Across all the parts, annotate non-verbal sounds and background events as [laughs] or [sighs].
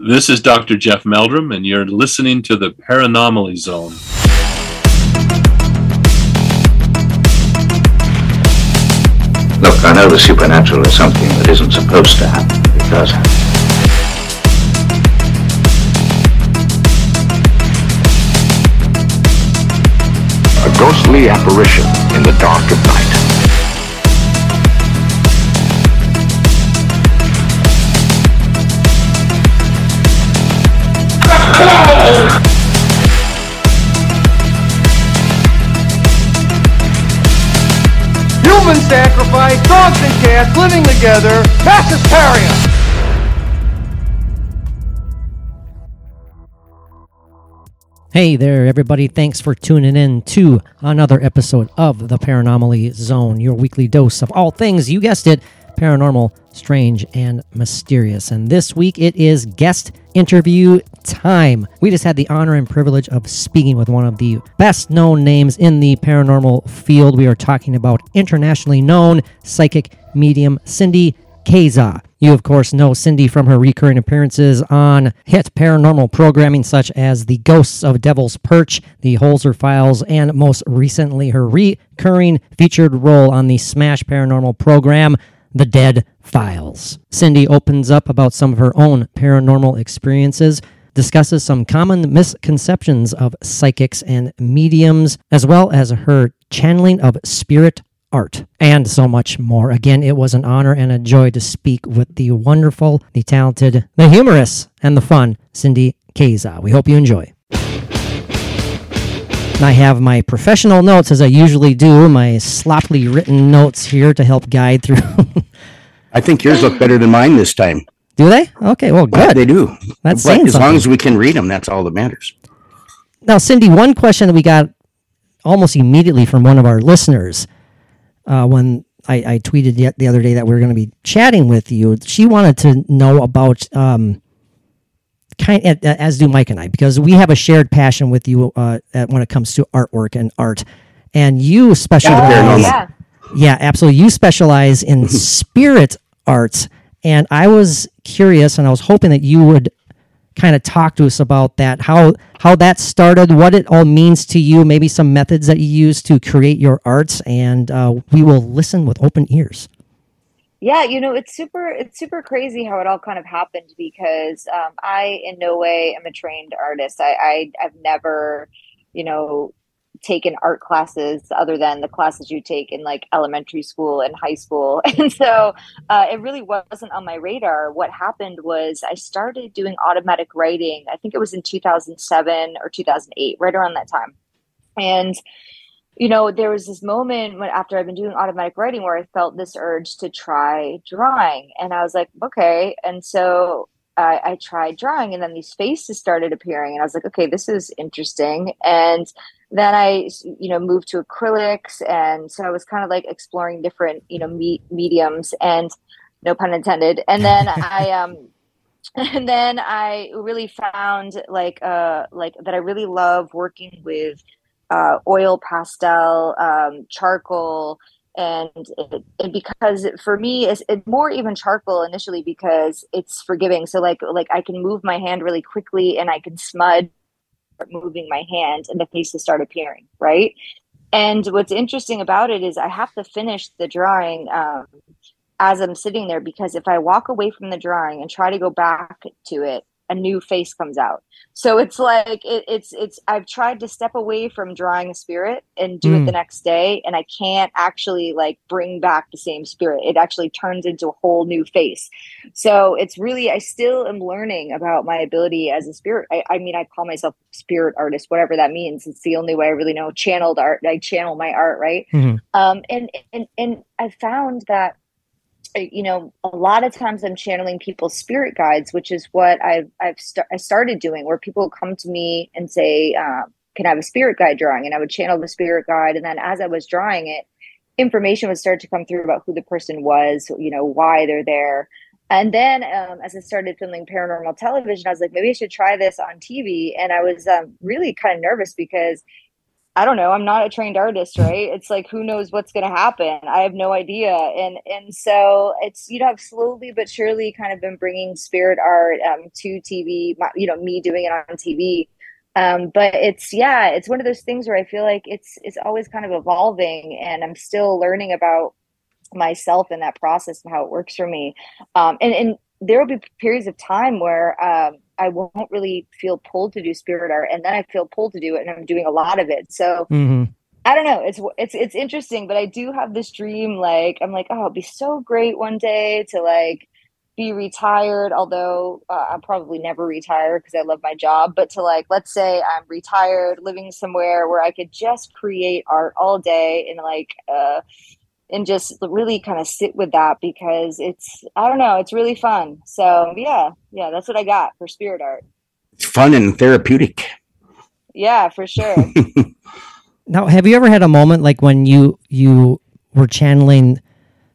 This is Dr. Jeff Meldrum, and you're listening to the Paranomaly Zone. Look, I know the supernatural is something that isn't supposed to happen. It does happen. A ghostly apparition in the dark of night. Human sacrifice, dogs and cats living together, mass hysteria. Hey there, everybody. Thanks for tuning in to another episode of the Paranomaly Zone, your weekly dose of all things, you guessed it, paranormal, strange, and mysterious. And this week it is guest interview time. We just had the honor and privilege of speaking with one of the best known names in the paranormal field. We are talking about internationally known psychic medium Cindy Kaza. You, of course, know Cindy from her recurring appearances on hit paranormal programming such as The Ghosts of Devil's Perch, The Holzer Files, and most recently her recurring featured role on the Smash Paranormal program, The Dead Files. Cindy opens up about some of her own paranormal experiences, discusses some common misconceptions of psychics and mediums, as well as her channeling of spirit art, and so much more. Again, it was an honor and a joy to speak with the wonderful, the talented, the humorous, and the fun Cindy Kaza. We hope you enjoy. I have my professional notes as I usually do, my sloppily written notes here to help guide through. [laughs] I think yours look better than mine this time. do they? Okay, well, good. They do. That's but saying as long as we can read them, that's all that matters. Now, Cindy, one question that we got almost immediately from one of our listeners uh, when I, I tweeted the, the other day that we were going to be chatting with you. She wanted to know about um, kind as do Mike and I because we have a shared passion with you uh, when it comes to artwork and art, and you specialize. paranormal. yeah. Yeah, absolutely. You specialize in spirit arts, and I was curious, and I was hoping that you would kind of talk to us about that how how that started what it all means to you maybe some methods that you use to create your arts and uh, we will listen with open ears Yeah, you know, it's super it's super crazy how it all kind of happened because um, I in no way am a trained artist. I, I I've never, you know, taken art classes other than the classes you take in like elementary school and high school. [laughs] And so uh, it really wasn't on my radar. What happened was I started doing automatic writing. I think it was in 2007 or 2008, right around that time. And you know, there was this moment when after I've been doing automatic writing where I felt this urge to try drawing. And I was like, okay. And so I, I tried drawing, and then these faces started appearing. And I was like, okay, this is interesting. And then I, you know, moved to acrylics. And so I was kind of like exploring different, you know, me- mediums and no pun intended. And then I, [laughs] um, and then I really found like, uh, like that I really love working with uh, oil pastel, um, charcoal, and it, it, because for me, it's, more even charcoal initially because it's forgiving. So like like I can move my hand really quickly and I can smudge moving my hand and the faces start appearing, right? And what's interesting about it is I have to finish the drawing um, as I'm sitting there because if I walk away from the drawing and try to go back to it, a new face comes out. So it's like it, it's it's I've tried to step away from drawing a spirit and do it Mm. the next day, and I can't actually like bring back the same spirit. It actually turns into a whole new face. So it's really I still am learning about my ability as a spirit. I, I mean I call myself spirit artist, whatever that means. It's the only way I really know. Channeled art. I channel my art, right? Mhm. Um, and and and I found that you know a lot of times i'm channeling people's spirit guides which is what i've i've st- i started doing where people come to me and say uh, can i have a spirit guide drawing? And i would channel the spirit guide and then as i was drawing it information would start to come through about who the person was you know why they're there. And then um, as i started filming paranormal television i was like maybe i should try this on tv and i was um, really kind of nervous because I don't know. I'm not a trained artist, right? It's like who knows what's going to happen. I have no idea, and and so it's you know I've slowly but surely kind of been bringing spirit art um, to TV. You know, me doing it on TV, um, but it's yeah, it's one of those things where I feel like it's it's always kind of evolving, and I'm still learning about myself in that process and how it works for me. Um, and and there will be periods of time where um, I won't really feel pulled to do spirit art, and then I feel pulled to do it, and I'm doing a lot of it. So hmm I don't know. It's it's it's interesting, but I do have this dream. Like I'm like, oh, it'd be so great one day to like be retired. Although uh, I'll probably never retire because I love my job. But to like, let's say I'm retired, living somewhere where I could just create art all day and like. uh and just really kind of sit with that because it's I don't know, it's really fun. So yeah, yeah, that's what I got for spirit art. It's fun and therapeutic. Yeah, for sure. [laughs] Now, have you ever had a moment like when you you were channeling,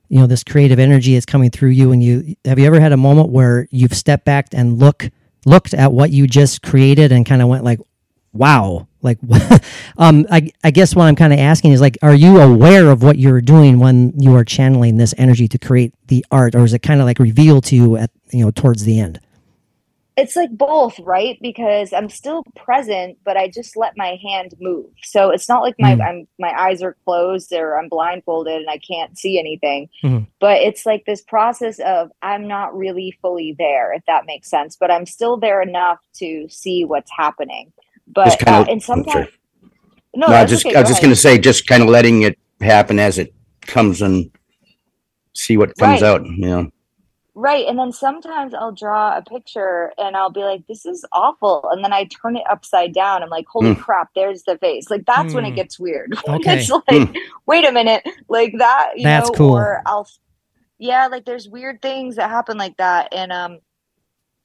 you know, this creative energy is coming through you, and you have you ever had a moment where you've stepped back and look looked at what you just created and kind of went like, "Wow!" Like, [laughs] um, I I guess what I'm kind of asking is like, are you aware of what you're doing when you are channeling this energy to create the art, or is it kind of like revealed to you at you know towards the end? it's like both, right? Because I'm still present, but I just let my hand move. So it's not like my Mm. I'm my eyes are closed or I'm blindfolded and I can't see anything. Mhm. But it's like this process of I'm not really fully there, if that makes sense. But I'm still there enough to see what's happening. But Just kind uh, of- and sometimes no, No, I that's just okay, I was just ahead. going to say, just kind of letting it happen as it comes and see what comes Right. out. You know, Right. And then sometimes I'll draw a picture and I'll be like, this is awful. And then I turn it upside down. I'm like, holy Hmm. crap, there's the face. Like, that's when Hmm. it gets weird. [laughs] Okay. it's like, wait a minute. Like that, you That's know, cool. or I'll, yeah, like there's weird things that happen like that. And, um,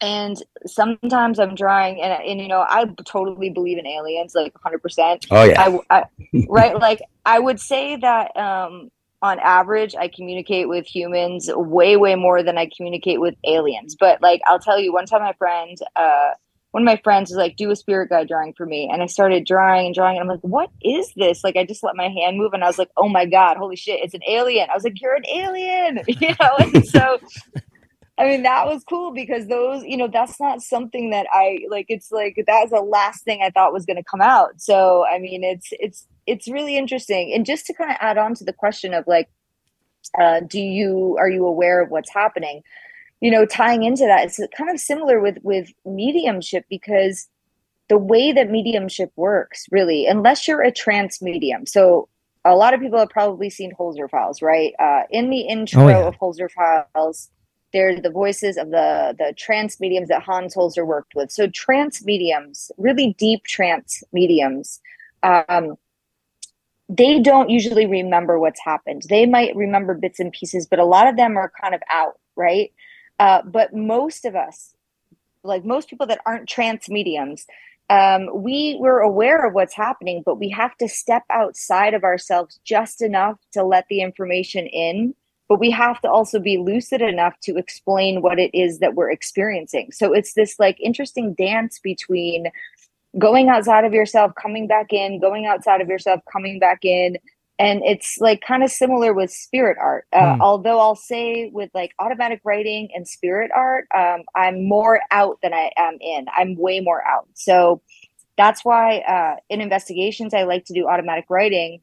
and sometimes I'm drawing and, and, you know, I totally believe in aliens, like 100%. oh yeah, I, I [laughs] right like I would say that um on average I communicate with humans way way more than I communicate with aliens. But like I'll tell you one time my friend uh one of my friends was like do a spirit guide drawing for me and I started drawing and drawing and I'm like what is this? Like I just let my hand move and I was like oh my god holy shit it's an alien. I was like you're an alien [laughs] you know and so I mean, that was cool because those, you know, that's not something that I like. It's like that's the last thing I thought was going to come out. So, I mean, it's it's it's really interesting. And just to kind of add on to the question of like, uh, do you are you aware of what's happening? You know, tying into that, it's kind of similar with with mediumship because the way that mediumship works, really, unless you're a trance medium. So, a lot of people have probably seen Holzer Files, right? Uh, in the intro Oh, yeah. of Holzer Files, they're the voices of the the trance mediums that Hans Holzer worked with. So trance mediums, really deep trance mediums, um, they don't usually remember what's happened. They might remember bits and pieces, but a lot of them are kind of out, right? Uh, but most of us, like most people that aren't trance mediums, um, we we're aware of what's happening, but we have to step outside of ourselves just enough to let the information in but we have to also be lucid enough to explain what it is that we're experiencing. So it's this like interesting dance between going outside of yourself, coming back in, going outside of yourself, coming back in. And it's like kind of similar with spirit art. Uh, Hmm. Although I'll say with like automatic writing and spirit art, um, I'm more out than I am in. I'm way more out. So that's why uh, in investigations, I like to do automatic writing.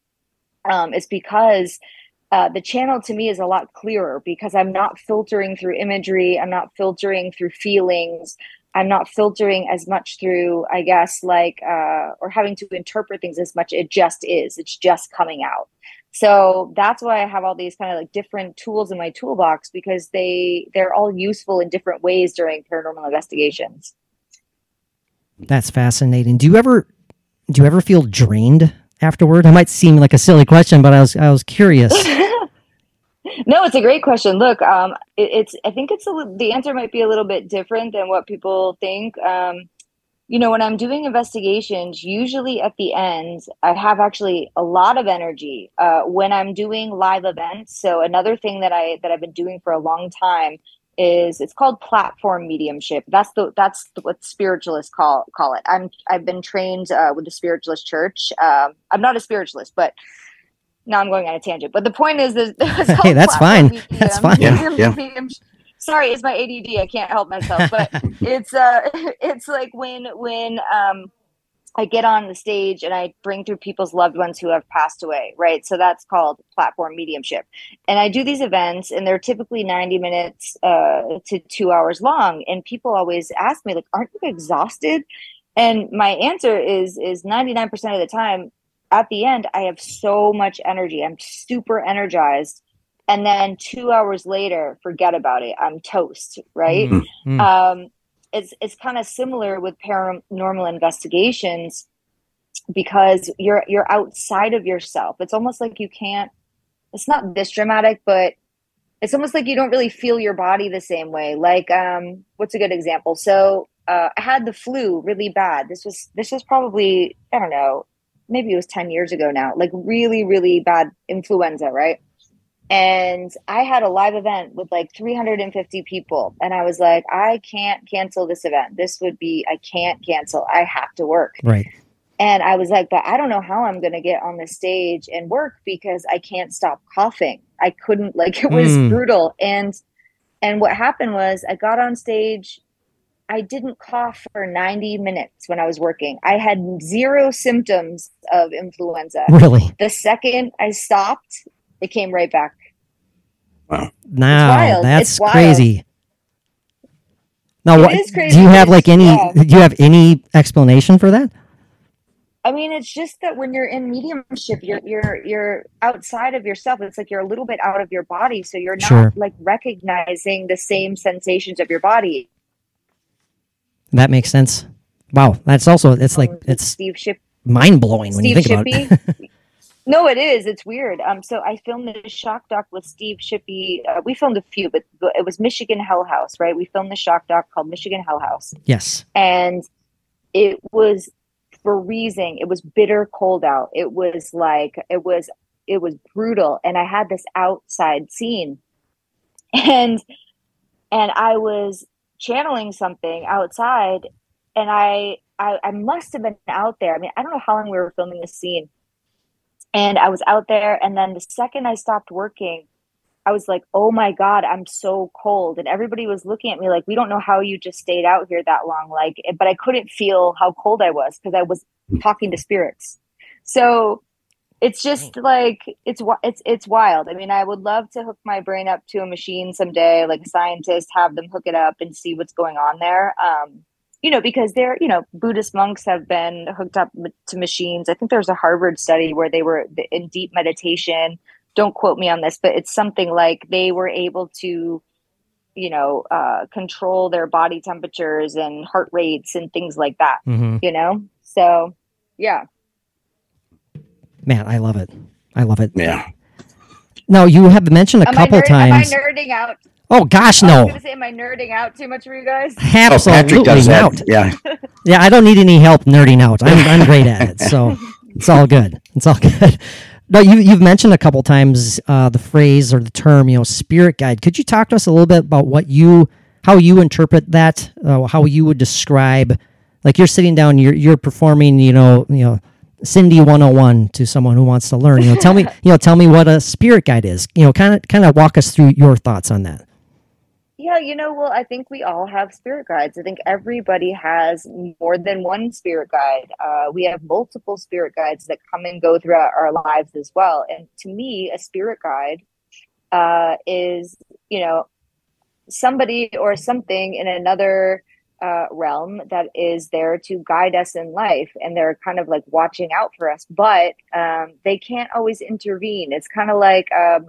Um, it's because uh, the channel to me is a lot clearer because I'm not filtering through imagery. I'm not filtering through feelings. I'm not filtering as much through, I guess, like, uh, or having to interpret things as much. It just is. It's just coming out. So that's why I have all these kind of like different tools in my toolbox because they they're all useful in different ways during paranormal investigations. That's fascinating. Do you ever do you ever feel drained afterward? It might seem like a silly question, but I was I was curious. No, it's a great question. Look, um, it, it's I think it's a, the answer might be a little bit different than what people think. Um, you know, when I'm doing investigations, usually at the end, I have actually a lot of energy. Uh, when I'm doing live events, so another thing that I that I've been doing for a long time is it's called platform mediumship. That's the that's what spiritualists call call it. I'm I've been trained uh, with the spiritualist church. Um, I'm not a spiritualist, but now I'm going on a tangent. But the point is, is [laughs] hey, that's fine. That's fine. Yeah, [laughs] yeah. medium- sorry, it's my ADD. I can't help myself. [laughs] But it's uh, it's like when when um, I get on the stage and I bring through people's loved ones who have passed away, right? So that's called platform mediumship. And I do these events, and they're typically 90 minutes uh, to two hours long. And people always ask me, like, aren't you exhausted? And my answer is is 99% of the time, at the end, I have so much energy. I'm super energized. And then two hours later, forget about it. I'm toast, right? Mm, mm. um, it's it's kind of similar with paranormal investigations because you're you're outside of yourself. It's almost like you can't. It's not this dramatic, but it's almost like you don't really feel your body the same way. Like, um, what's a good example? So uh, I had the flu really bad. This was this was probably I don't know, maybe it was ten years ago now. Like really really bad influenza, right? and I had a live event with like 350 people and I was like I can't cancel this event. This would be I can't cancel. I have to work. Right. And I was like but I don't know how I'm going to get on the stage and work because I can't stop coughing. I couldn't like [laughs] it was Mm. brutal and and what happened was I got on stage I didn't cough for 90 minutes when I was working. I had zero symptoms of influenza. Really? The second I stopped, it came right back. Wow. Now wild. that's It's wild. crazy. Now, It what is do you have like any? yeah. Do you have any explanation for that? I mean, it's just that when you're in mediumship, you're you're you're outside of yourself. It's like you're a little bit out of your body, so you're not Sure. like recognizing the same sensations of your body. That makes sense. Wow, that's also it's like Um, it's Steve Ship, mind blowing when you Steve think about it. Shippy. [laughs] no, it is. It's weird. Um, so I filmed the shock doc with Steve Shippy. Uh, we filmed a few, but but it was Michigan Hell House, right? We filmed the shock doc called Michigan Hell House. yes. and it was freezing it was bitter cold out it was like it was it was brutal and i had this outside scene [laughs] and and i was channeling something outside and I, I i must have been out there i mean i don't know how long we were filming this scene and i was out there and then the second i stopped working I was like, oh my God, I'm so cold. And everybody was looking at me like, we don't know how you just stayed out here that long. Like, but I couldn't feel how cold I was because I was talking to spirits. So it's just like, it's, it's, it's wild. I mean, I would love to hook my brain up to a machine someday, like a scientist, have them hook it up and see what's going on there. Um, you know, because they're, you know, Buddhist monks have been hooked up to machines. I think there's a Harvard study where they were in deep meditation don't quote me on this, but it's something like they were able to, you know, uh, control their body temperatures and heart rates and things like that, hmm you know? So, yeah. Man, I love it. I love it. Yeah. Now you have mentioned a Am, couple I nerd- times. am I nerding out? oh gosh, I was no. going to say, am I nerding out too much for you guys? [laughs] Oh, Patrick Absolutely does that. not. Yeah. [laughs] Yeah, I don't need any help nerding out. I'm, I'm great at it, so [laughs] it's all good. It's all good. No, you you've mentioned a couple times uh, the phrase or the term, you know, spirit guide. Could you talk to us a little bit about what you, how you interpret that, uh, how you would describe, like you're sitting down, you're you're performing, you know, you know, Cindy 101 to someone who wants to learn. You know, tell me, [laughs] you know, tell me what a spirit guide is. You know, kind of kind of walk us through your thoughts on that. Yeah, you know, well, I think we all have spirit guides. I think everybody has more than one spirit guide. Uh, we have multiple spirit guides that come and go throughout our lives as well. And to me, a spirit guide uh, is, you know, somebody or something in another uh, realm that is there to guide us in life. And they're kind of like watching out for us, but um, they can't always intervene. It's kind of like, um,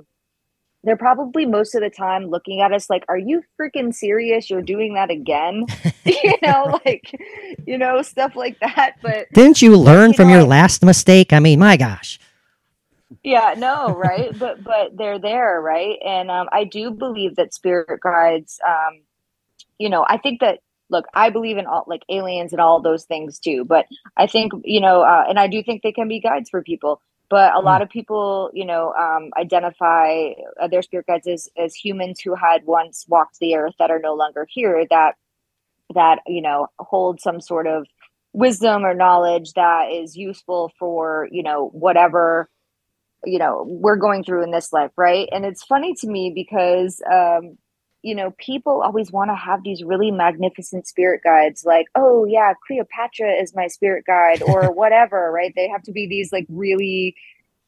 they're probably most of the time looking at us like, "Are you freaking serious? You're doing that again?" [laughs] [laughs] you know, like, you know, stuff like that. But Didn't you learn You from know, your last mistake? I mean, my gosh. yeah, no, right? but but they're there, right? And um, I do believe that spirit guides. Um, you know, I think that look, I believe in all like aliens and all those things too. But I think you know, uh, and I do think they can be guides for people. but a lot of people you know um, identify uh, their spirit guides as, as humans who had once walked the earth that are no longer here that that you know hold some sort of wisdom or knowledge that is useful for you know whatever you know we're going through in this life right and it's funny to me because um you know people always want to have these really magnificent spirit guides like oh yeah cleopatra is my spirit guide or [laughs] whatever right they have to be these like really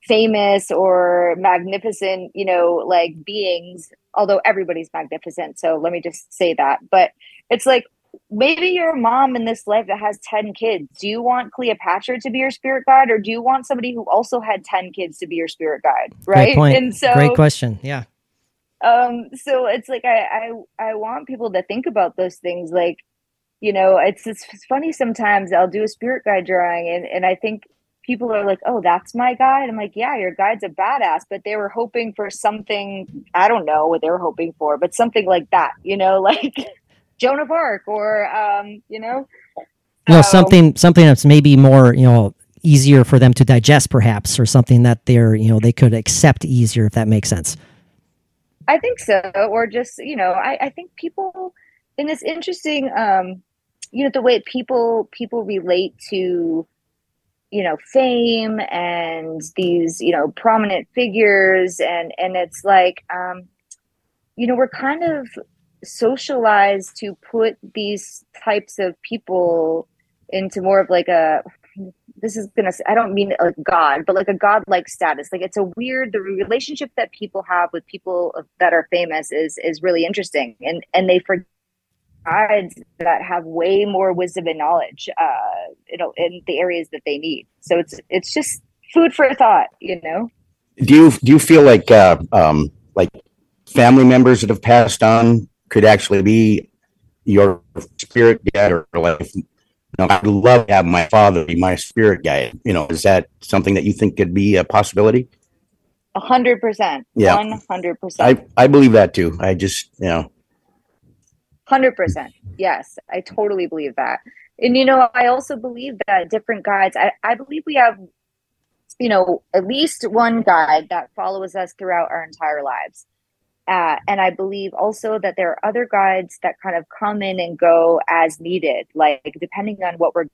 famous or magnificent you know like beings although everybody's magnificent so let me just say that but it's like maybe you're a mom in this life that has 10 kids. Do you want Cleopatra to be your spirit guide or do you want somebody who also had 10 kids to be your spirit guide? Right. Great point. And so Great question. Yeah. Um so it's like I, I I want people to think about those things like you know it's it's funny sometimes I'll do a spirit guide drawing and and I think people are like oh that's my guide I'm like yeah your guide's a badass but they were hoping for something I don't know what they were hoping for but something like that you know [laughs] like Joan of Arc or um you know You know, something something that's maybe more, you know, easier for them to digest perhaps or something that they're, you know, they could accept easier if that makes sense. I think so, or just you know, I, I think people in this interesting, um, you know, the way people people relate to, you know, fame and these you know prominent figures, and and it's like, um, you know, we're kind of socialized to put these types of people into more of like a this is gonna i don't mean like god but like a god-like status. Like it's a weird the relationship that people have with people that are famous is is really interesting. And and they forget guides that have way more wisdom and knowledge uh you know in the areas that they need. So it's it's just food for thought you know? Do you do you feel like uh, um, like family members that have passed on could actually be your spirit guide or like? Know, I'd love to have my father be my spirit guide. You know, is that something that you think could be a possibility? a hundred percent Yeah. one hundred percent I I believe that too. I just you know Hundred percent. Yes, I totally believe that. And you know, I also believe that different guides. I, I believe we have, you know, at least one guide that follows us throughout our entire lives. Uh, and I believe also that there are other guides that kind of come in and go as needed, like depending on what we're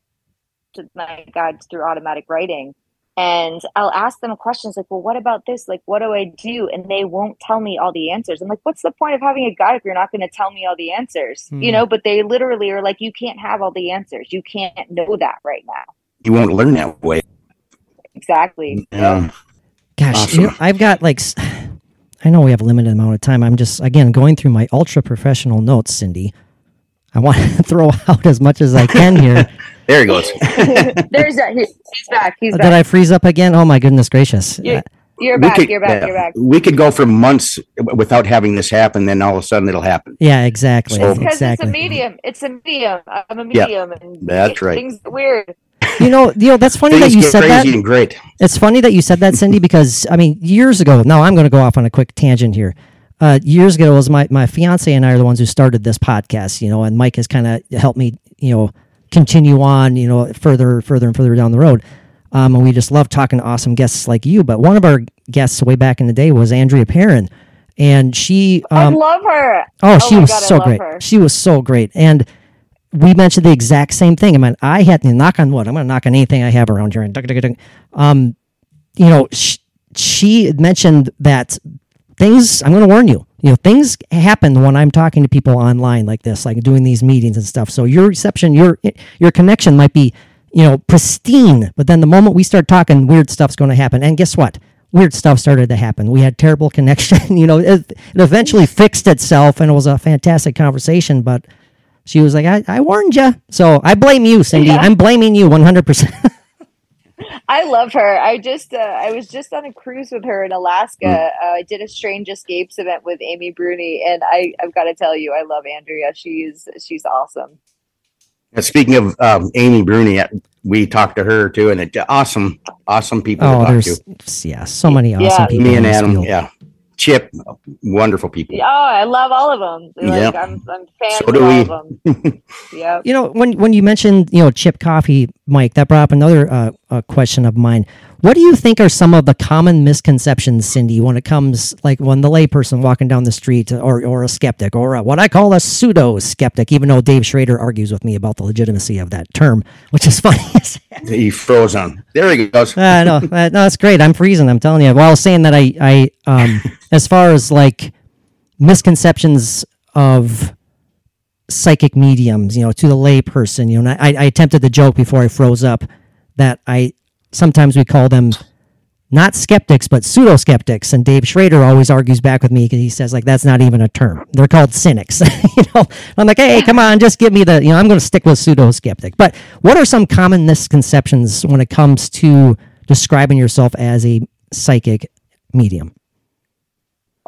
to my guides through automatic writing. And I'll ask them questions like, well, what about this? Like, what do I do? And they won't tell me all the answers. I'm like, what's the point of having a guide if you're not going to tell me all the answers? Hmm. You know, but they literally are like, you can't have all the answers. You can't know that right now. you won't learn that way. Exactly. Yeah. Gosh, you know, I've got like, s- I know we have a limited amount of time. I'm just again going through my ultra professional notes, Cindy. I want to [laughs] throw out as much as I can here. [laughs] There he goes. [laughs] There's that. He- He's back. He's Did back. I freeze up again? Oh my goodness gracious! You- Uh, You're back. could- You're back. yeah, You're back. We could go for months without having this happen. Then all of a sudden it'll happen. yeah, exactly, So- Because exactly. it's a medium. It's a medium. I'm a Yeah, medium. and that's right. Things get weird. You know, you know that's funny that you said crazy that. and great. It's funny that you said that, Cindy, because I mean, years ago. Now I'm going to go off on a quick tangent here. Uh, years ago, it was my my fiance and I are the ones who started this podcast. You know, and Mike has kind of helped me. You know, continue on. You know, further, further, and further down the road. Um, and we just love talking to awesome guests like you. But one of our guests way back in the day was Andrea Perron, and she. I Um, love her. Oh, she was God, so great. her. She was so great. And we mentioned the exact same thing. I mean, I had to knock on wood. I'm going to knock on anything I have around here. And um, you know, sh- she mentioned that things. I'm going to warn you. You know, things happen when I'm talking to people online like this, like doing these meetings and stuff. So your reception, your your connection might be, you know, pristine. But then the moment we start talking, weird stuff's going to happen. And guess what? Weird stuff started to happen. We had terrible [laughs] connection. you know, it, it eventually fixed itself, and it was a fantastic conversation. But she was like, "I, I warned you." So I blame you, Cindy. Yeah. I'm blaming you 100. percent [laughs] I love her. I just uh, I was just on a cruise with her in Alaska. Uh, I did a Strange Escapes event with Amy Bruni, and I I've got to tell you, I love Andrea. She's she's awesome. Uh, Speaking of um, Amy Bruni, uh, we talked to her too, and it, awesome, awesome people Oh, to talk there's to. yeah, so many Yeah. awesome people. Me and this Adam, field. yeah, Chip, wonderful people. Oh, I love all of them. Like Yeah. I'm I'm fans So of do all we. of them. [laughs] Yep. You know, when when you mentioned you know Chip Coffey, Mike, that brought up another uh, uh, question of mine. What do you think are some of the common misconceptions, Cindy, when it comes like when the layperson walking down the street, or or a skeptic, or a, what I call a pseudo skeptic, even though Dave Schrader argues with me about the legitimacy of that term, which is [laughs] funny. He froze on. There he goes. [laughs] uh, no, uh, no, that's great. I'm freezing. I'm telling you. Well, I was saying that I, I, um, as far as like misconceptions of psychic mediums, you know, to the layperson, you know, I, I attempted the joke before I froze up that I sometimes we call them not skeptics but pseudo skeptics, and Dave Schrader always argues back with me because he says like that's not even a term. They're called cynics. [laughs] you know, I'm like, hey, come on, just give me the, you know, I'm going to stick with pseudo skeptic. But what are some common misconceptions when it comes to describing yourself as a psychic medium?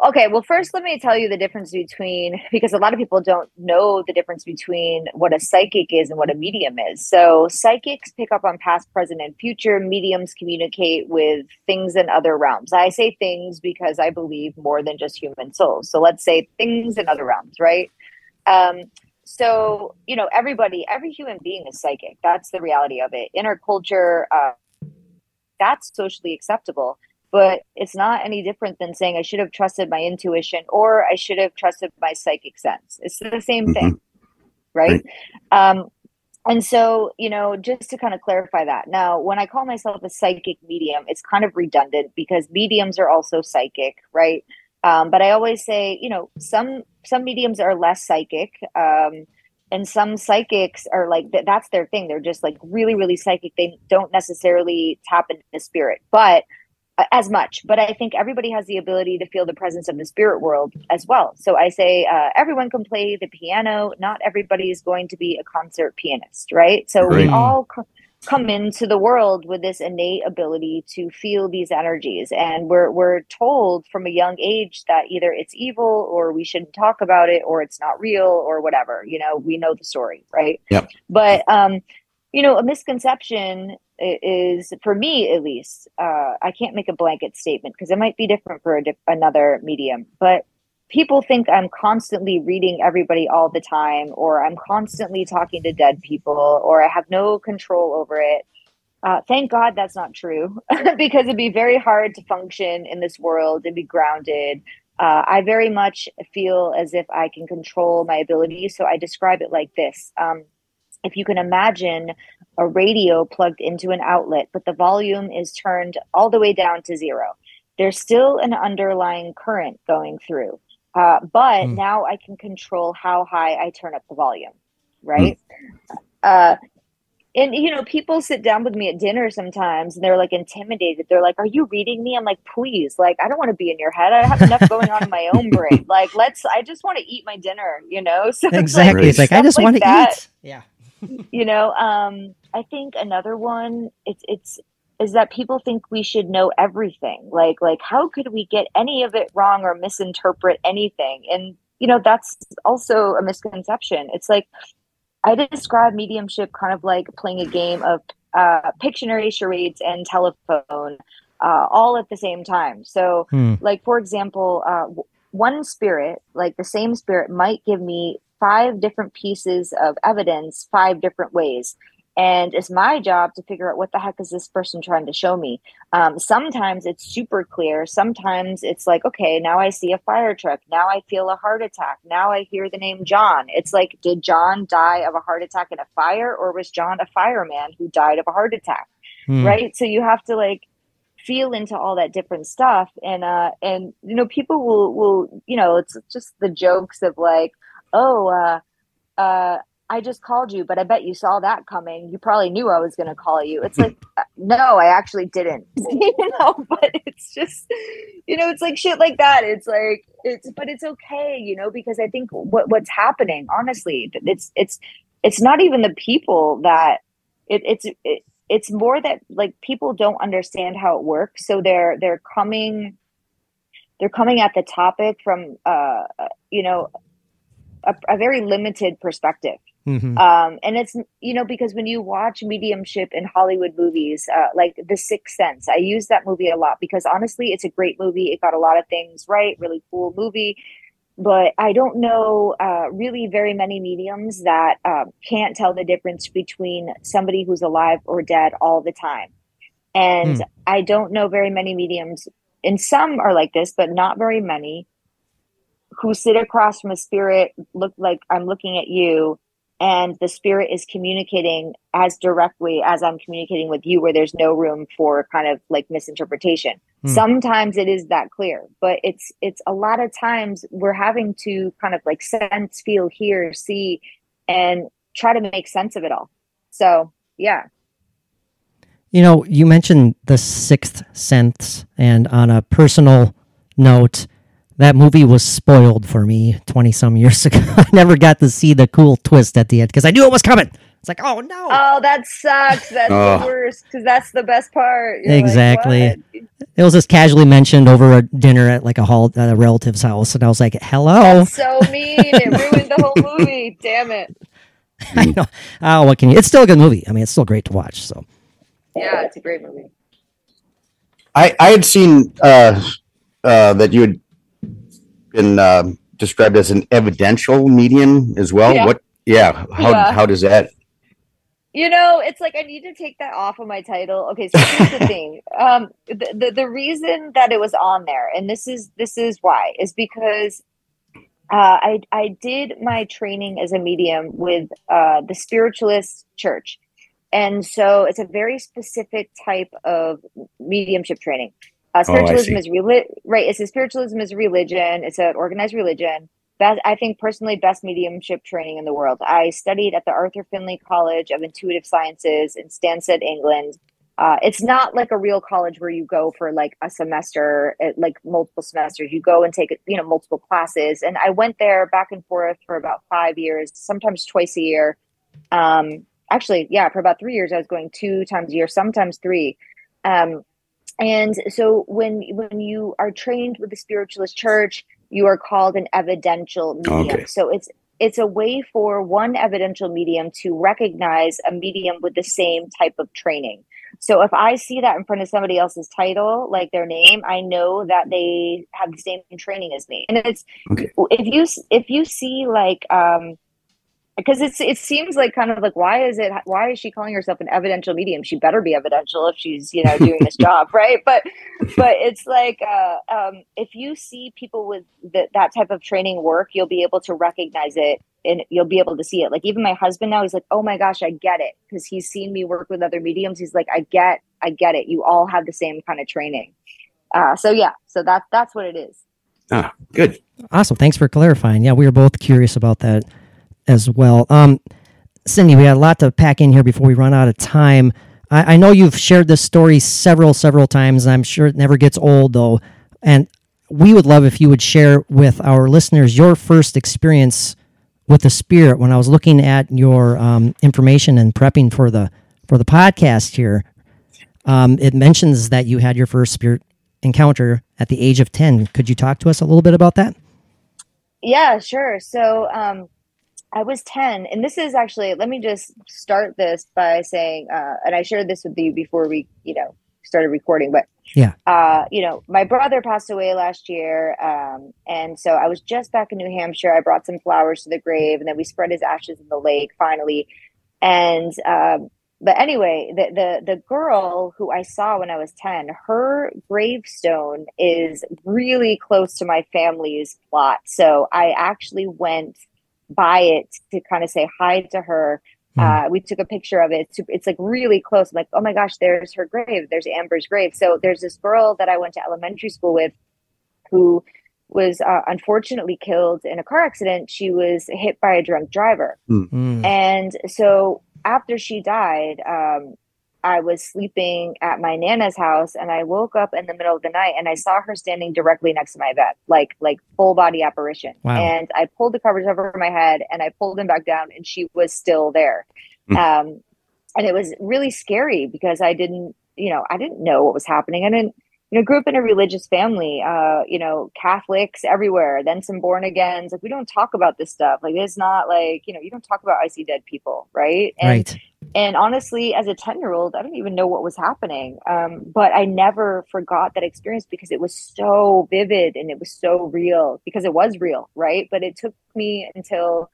Okay, well, first, let me tell you the difference between because a lot of people don't know the difference between what a psychic is and what a medium is. So, psychics pick up on past, present, and future. Mediums communicate with things in other realms. I say things because I believe more than just human souls. So, let's say things in other realms, right? Um, so, you know, everybody, every human being is psychic. That's the reality of it. In our culture, uh, that's socially acceptable but it's not any different than saying I should have trusted my intuition or I should have trusted my psychic sense. It's the same thing, mm-hmm. right? right? Um, and so, you know, just to kind of clarify that. Now, when I call myself a psychic medium, it's kind of redundant because mediums are also psychic, right? Um, but I always say, you know, some some mediums are less psychic. Um, and some psychics are like that's their thing they're just like really really psychic they don't necessarily tap into the spirit but as much, but I think everybody has the ability to feel the presence of the spirit world as well. So I say uh, everyone can play the piano. Not everybody is going to be a concert pianist, right? So we all c- come into the world with this innate ability to feel these energies, and we're we're told from a young age that either it's evil or we shouldn't talk about it or it's not real or whatever. You know, we know the story, right? Yep. But um, you know, a misconception is for me at least uh, i can't make a blanket statement because it might be different for di- another medium but people think i'm constantly reading everybody all the time or i'm constantly talking to dead people or i have no control over it. Uh, thank god that's not true [laughs] because it'd be very hard to function in this world and be grounded. Uh, i very much feel as if i can control my abilities so i describe it like this um, if you can imagine a radio plugged into an outlet, but the volume is turned all the way down to zero. There's still an underlying current going through, uh, but mm. now I can control how high I turn up the volume, right? Mm. Uh, and you know, people sit down with me at dinner sometimes and they're like intimidated. They're like, Are you reading me? I'm like, please, like, I don't want to be in your head. I have enough going on in my own brain. [laughs] Like, let's I just want to eat my dinner, you know? [laughs] So exactly. It's like, it's like I just like want to eat. Yeah you know, um, I think another one it's it's is that people think we should know everything. Like like how could we get any of it wrong or misinterpret anything? And you know, that's also a misconception. It's like I describe mediumship kind of like playing a game of uh, Pictionary, charades, and telephone uh, all at the same time. So, hmm. like for example, uh, one spirit, like the same spirit, might give me five different pieces of evidence five different ways. And it's my job to figure out what the heck is this person trying to show me. Um, sometimes it's super clear. Sometimes it's like okay now i see a fire truck. Now i feel a heart attack. Now i hear the name john. It's like did john die of a heart attack in a fire or was john a fireman who died of a heart attack? Hmm. right? So you have to like feel into all that different stuff. And uh and you know people will will you know it's just the jokes of like oh, uh, uh, I just called you, but I bet you saw that coming. You probably knew I was going to call you. It's like, [laughs] uh, no, I actually didn't. [laughs] you know, but it's just, you know, it's like shit like that. It's like it's, but it's okay, you know, because I think what what's happening, honestly, it's it's it's not even the people that it, it's it, it's more that like people don't understand how it works, so they're they're coming they're coming at the topic from uh you know a, a very limited perspective. Mm-hmm. Um, and it's you know because when you watch mediumship in Hollywood movies, uh, like The Sixth Sense, I use that movie a lot because honestly, it's a great movie. It got a lot of things right, really cool movie. but I don't know uh, really very many mediums that uh, can't tell the difference between somebody who's alive or dead all the time. And Hmm. I don't know very many mediums, and some are like this, but not very many, who sit across from a spirit, look like I'm looking at you, and the spirit is communicating as directly as I'm communicating with you, where there's no room for kind of like misinterpretation. Hmm. Sometimes it is that clear, but it's it's a lot of times we're having to kind of like sense, feel, hear, see, and try to make sense of it all. So yeah. You know, you mentioned the sixth sense, and on a personal note, that movie was spoiled for me 20 some years [laughs] ago. I never got to see the cool twist at the end because I knew it was coming. It's like, oh no. Oh, that sucks. That's Oh. the worst because that's the best part. You're Exactly. "What?" It was just casually mentioned over a dinner at like a hall at a relative's house, and I was like, "Hello." That's so mean. It ruined the whole [laughs] movie. Damn it. I know. Oh, what can you? It's still a good movie. I mean, it's still great to watch. So, Yeah, it's a great movie. I, I had seen uh, uh, that you had been uh, described as an evidential medium as well. Yeah. What? Yeah. How, Yeah. how does that? You know, it's like I need to take that off of my title. Okay, so here's the [laughs] thing. Um, the, the the reason that it was on there, and this is this is why, is because uh, I I did my training as a medium with uh, the Spiritualist Church, and so it's a very specific type of mediumship training. Uh, Oh, spiritualism see. is reli- right. It's a spiritualism is religion. It's an organized religion. Best, I think personally, best mediumship training in the world. I studied at the Arthur Findlay College of Intuitive Sciences in Stansted, England. Uh, it's not like a real college where you go for like a semester, uh, like multiple semesters. You go and take you know multiple classes. And I went there back and forth for about five years, sometimes twice a year. Um, actually, yeah, for about three years, I was going two times a year, sometimes three. Um, and so when when you are trained with the spiritualist church, you are called an evidential medium. Okay. So it's it's a way for one evidential medium to recognize a medium with the same type of training. So if I see that in front of somebody else's title, like their name, I know that they have the same training as me. And it's Okay. if you if you see like um because it's it seems like kind of like why is it why is she calling herself an evidential medium? She better be evidential if she's you know doing this [laughs] job right? But but it's like uh, um, if you see people with th- that type of training work you'll be able to recognize it and you'll be able to see it. Like even my husband now he's like oh my gosh i get it because he's seen me work with other mediums. He's like i get i get it. You all have the same kind of training. Uh, so yeah so that that's what it is. Ah, good. awesome. Thanks for clarifying. Yeah, we were both curious about that as well. Um, Cindy, we got a lot to pack in here before we run out of time. I, I know you've shared this story several, several times, I'm sure it never gets old, though. And we would love if you would share with our listeners your first experience with the spirit. When I was looking at your um, information and prepping for the for the podcast here, um, it mentions that you had your first spirit encounter at the age of ten. Could you talk to us a little bit about that? Yeah, sure. So um, I was 10, and this is actually, let me just start this by saying, uh, and I shared this with you before we, you know, started recording, but Yeah. uh, you know, my brother passed away last year. Um, and so I was just back in New Hampshire. I brought some flowers to the grave, and then we spread his ashes in the lake finally. And, um, but anyway, the, the the girl who I saw when I was 10, her gravestone is really close to my family's plot. So I actually went by it to kind of say hi to her. Hmm. Uh, we took a picture of it. It's, it's like really close. I'm like, oh my gosh, there's her grave. There's Amber's grave. So there's this girl that I went to elementary school with who was uh, unfortunately killed in a car accident. She was hit by a drunk driver. Mm. And so after she died, um, I was sleeping at my nana's house and I woke up in the middle of the night and I saw her standing directly next to my bed, like like full body apparition. Wow. And I pulled the covers over my head and I pulled them back down and she was still there. Hmm. Um, and it was really scary because I didn't, you know, I didn't know what was happening. I didn't, you know, grew up in a religious family, uh, you know, Catholics everywhere, then some born agains. Like we don't talk about this stuff. Like it's not like, you know, you don't talk about I see dead people, right? And right. And honestly, as a 10 year old, I didn't even know what was happening. Um, but I never forgot that experience because it was so vivid and it was so real because it was real, right? But it took me until,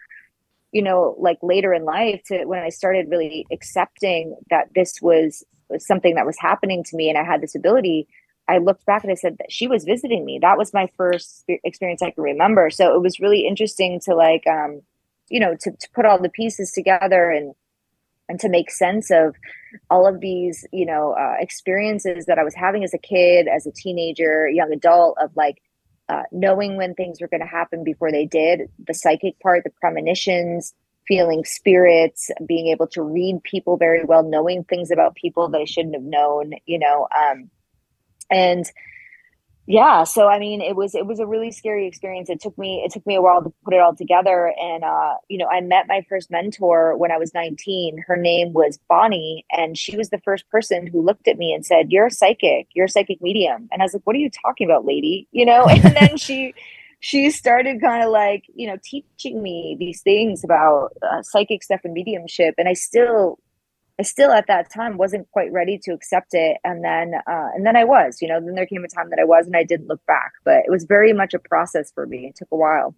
you know, like later in life to when I started really accepting that this was, was something that was happening to me and I had this ability. I looked back and I said that she was visiting me. That was my first experience I can remember. So it was really interesting to like, um, you know, to, to put all the pieces together and and to make sense of all of these you know uh, experiences that i was having as a kid as a teenager young adult of like uh, knowing when things were going to happen before they did the psychic part the premonitions feeling spirits being able to read people very well knowing things about people that i shouldn't have known you know um, and yeah so i mean it was it was a really scary experience. It took me it took me a while to put it all together and uh you know i met my first mentor when i was 19 her name was bonnie and she was the first person who looked at me and said you're a psychic. You're a psychic medium. And i was like what are you talking about lady? You know? [laughs] And then she she started kind of like you know teaching me these things about uh, psychic stuff and mediumship and i still I still at that time wasn't quite ready to accept it, and then uh, and then I was. You know, then there came a time that I was, and I didn't look back. But it was very much a process for me. It took a while.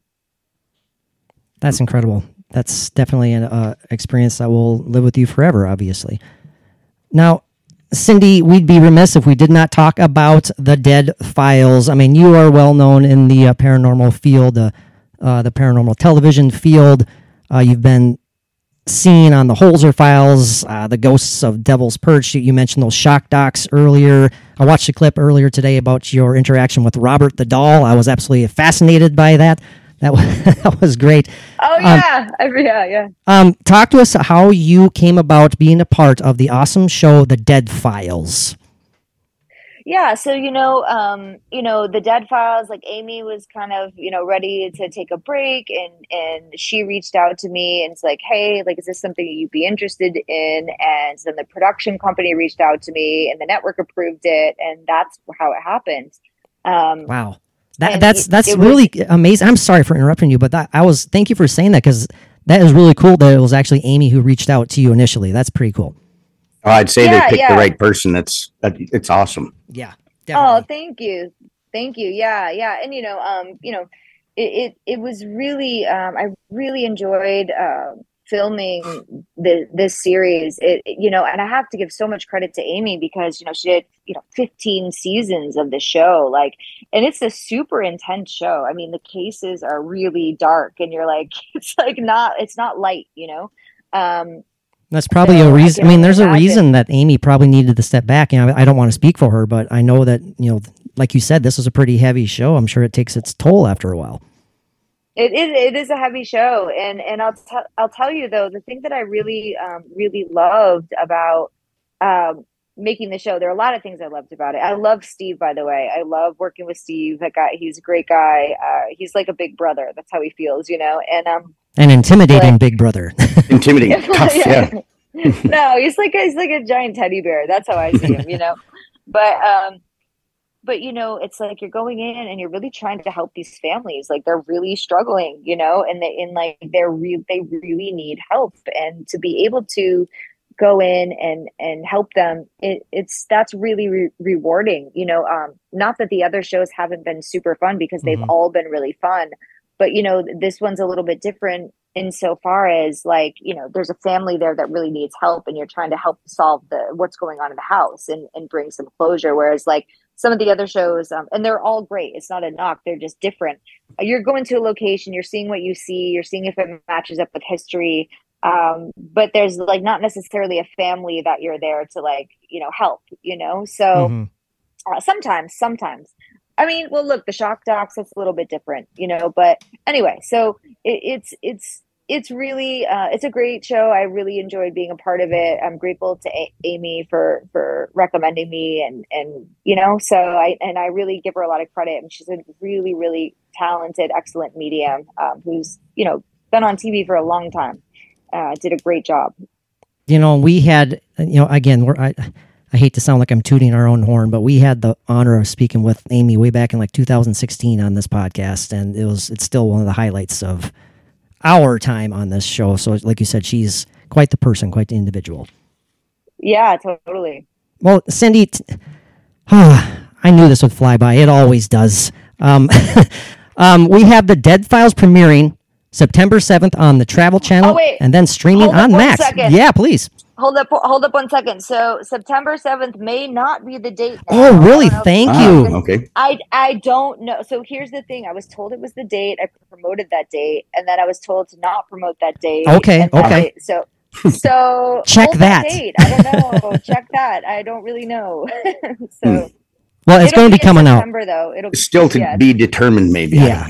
That's incredible. That's definitely an uh, experience that will live with you forever. Obviously. Now, Cindy, we'd be remiss if we did not talk about the Dead Files. I mean, you are well known in the uh, paranormal field, uh, uh, the paranormal television field. Uh, you've been seen on the Holzer files, uh, the ghosts of Devil's Perch. You, you, mentioned those shock docs earlier. I watched a clip earlier today about your interaction with Robert the Doll. I was absolutely fascinated by that. That was, [laughs] that was great. Oh yeah, um, yeah, yeah. Um, talk to us how you came about being a part of the awesome show, The Dead Files yeah so you know um you know the dead files like amy was kind of you know ready to take a break and and she reached out to me and it's like hey like is this something you'd be interested in? And then the production company reached out to me and the network approved it and that's how it happened. Um wow. That, that's that's it, it really was, amazing. I'm sorry for interrupting you but that i was thank you for saying that because that is really cool that it was actually amy who reached out to you initially. That's pretty cool Oh, I'd say yeah, they picked yeah. the right person. That's that, it's awesome. Yeah. Oh, definitely. Oh, thank you, thank you. Yeah, yeah, and you know, um, you know, it it, it was really, um, I really enjoyed uh, filming the this series. It, you know, and I have to give so much credit to Amy because you know she did you know 15 seasons of the show, like, and it's a super intense show. I mean, the cases are really dark, and you're like, [laughs] it's like not, it's not light, you know. Um, that's probably so a reason. I, I mean, there's a reason that Amy probably needed to step back. You know, I don't want to speak for her, but I know that you know, like you said, this is a pretty heavy show. I'm sure it takes its toll after a while. It is. It is a heavy show, and and I'll tell I'll tell you though the thing that I really um, really loved about um, making the show. There are a lot of things I loved about it. I love Steve, by the way. I love working with Steve. That guy, he's a great guy. Uh, he's like a big brother. That's how he feels, you know. And um, an intimidating but, big brother. [laughs] intimidating, [laughs] tough, yeah. [laughs] no, he's like he's like a giant teddy bear. That's how I see him, you know. but um, but you know, it's like you're going in and you're really trying to help these families. Like they're really struggling, you know, and they in like they're real they really need help, and to be able to go in and and help them it, it's that's really re- rewarding you know um not that the other shows haven't been super fun because they've mm-hmm. all been really fun but you know this one's a little bit different insofar as like you know there's a family there that really needs help and you're trying to help solve the what's going on in the house and, and bring some closure. Whereas like some of the other shows um, and they're all great. It's not a knock. They're just different. You're going to a location you're seeing what you see you're seeing if it matches up with history. Um, but there's like not necessarily a family that you're there to like you know help you know? So mm-hmm. uh, sometimes sometimes. I mean, well, look, the shock docs it's a little bit different, you know. But anyway, so it, it's it's it's really uh, it's a great show. I really enjoyed being a part of it. I'm grateful to a- Amy for for recommending me, and and you know, so I and I really give her a lot of credit. And she's a really really talented, excellent medium um, who's you know been on TV for a long time. Uh, did a great job. You know, we had you know again we're. I, I hate to sound like I'm tooting our own horn, but we had the honor of speaking with Amy way back in like 2016 on this podcast, and it was it's still one of the highlights of our time on this show. So, like you said, she's quite the person, quite the individual. Yeah, totally. Well, Cindy, [sighs] I knew this would fly by. It always does. Um, [laughs] um, we have the Dead Files premiering September 7th on the Travel Channel Oh, wait. and then streaming Hold on one Max. second. Yeah, please. Hold up, hold up one second. So September seventh may not be the date. now. Oh, really? I don't know if Thank you- you. Ah, okay. I I don't know. So here's the thing. I was told it was the date. I promoted that date, and then I was told to not promote that date. Okay, okay. I- so [laughs] so Check that. date. I don't know. Check that. I don't really know. [laughs] so Well, it's going to be in coming out. September, though. It'll Still to yeah, be determined, maybe. Yeah.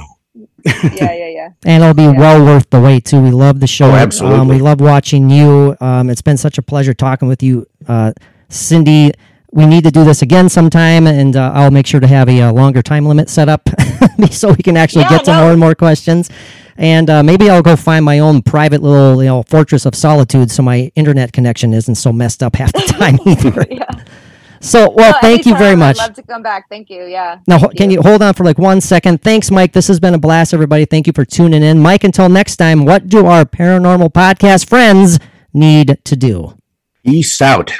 Yeah, yeah, yeah. [laughs] and it'll be well worth the wait too. We love the show. Oh, Um, absolutely. we love watching you. Um, it's been such a pleasure talking with you, uh, Cindy. We need to do this again sometime, and uh, I'll make sure to have a, uh longer time limit set up [laughs] so we can actually Yeah, get to no. more and more questions. And uh, maybe I'll go find my own private little, you know, fortress of solitude, so my internet connection isn't so messed up half the [laughs] time either. yeah. So, well, No, thank you very much. I'd love to come back. Thank you. Yeah. Now, ho- Thank can you hold on for like one second? Thanks, Mike. This has been a blast, everybody. Thank you for tuning in. Mike, until next time, what do our paranormal podcast friends need to do? Peace out.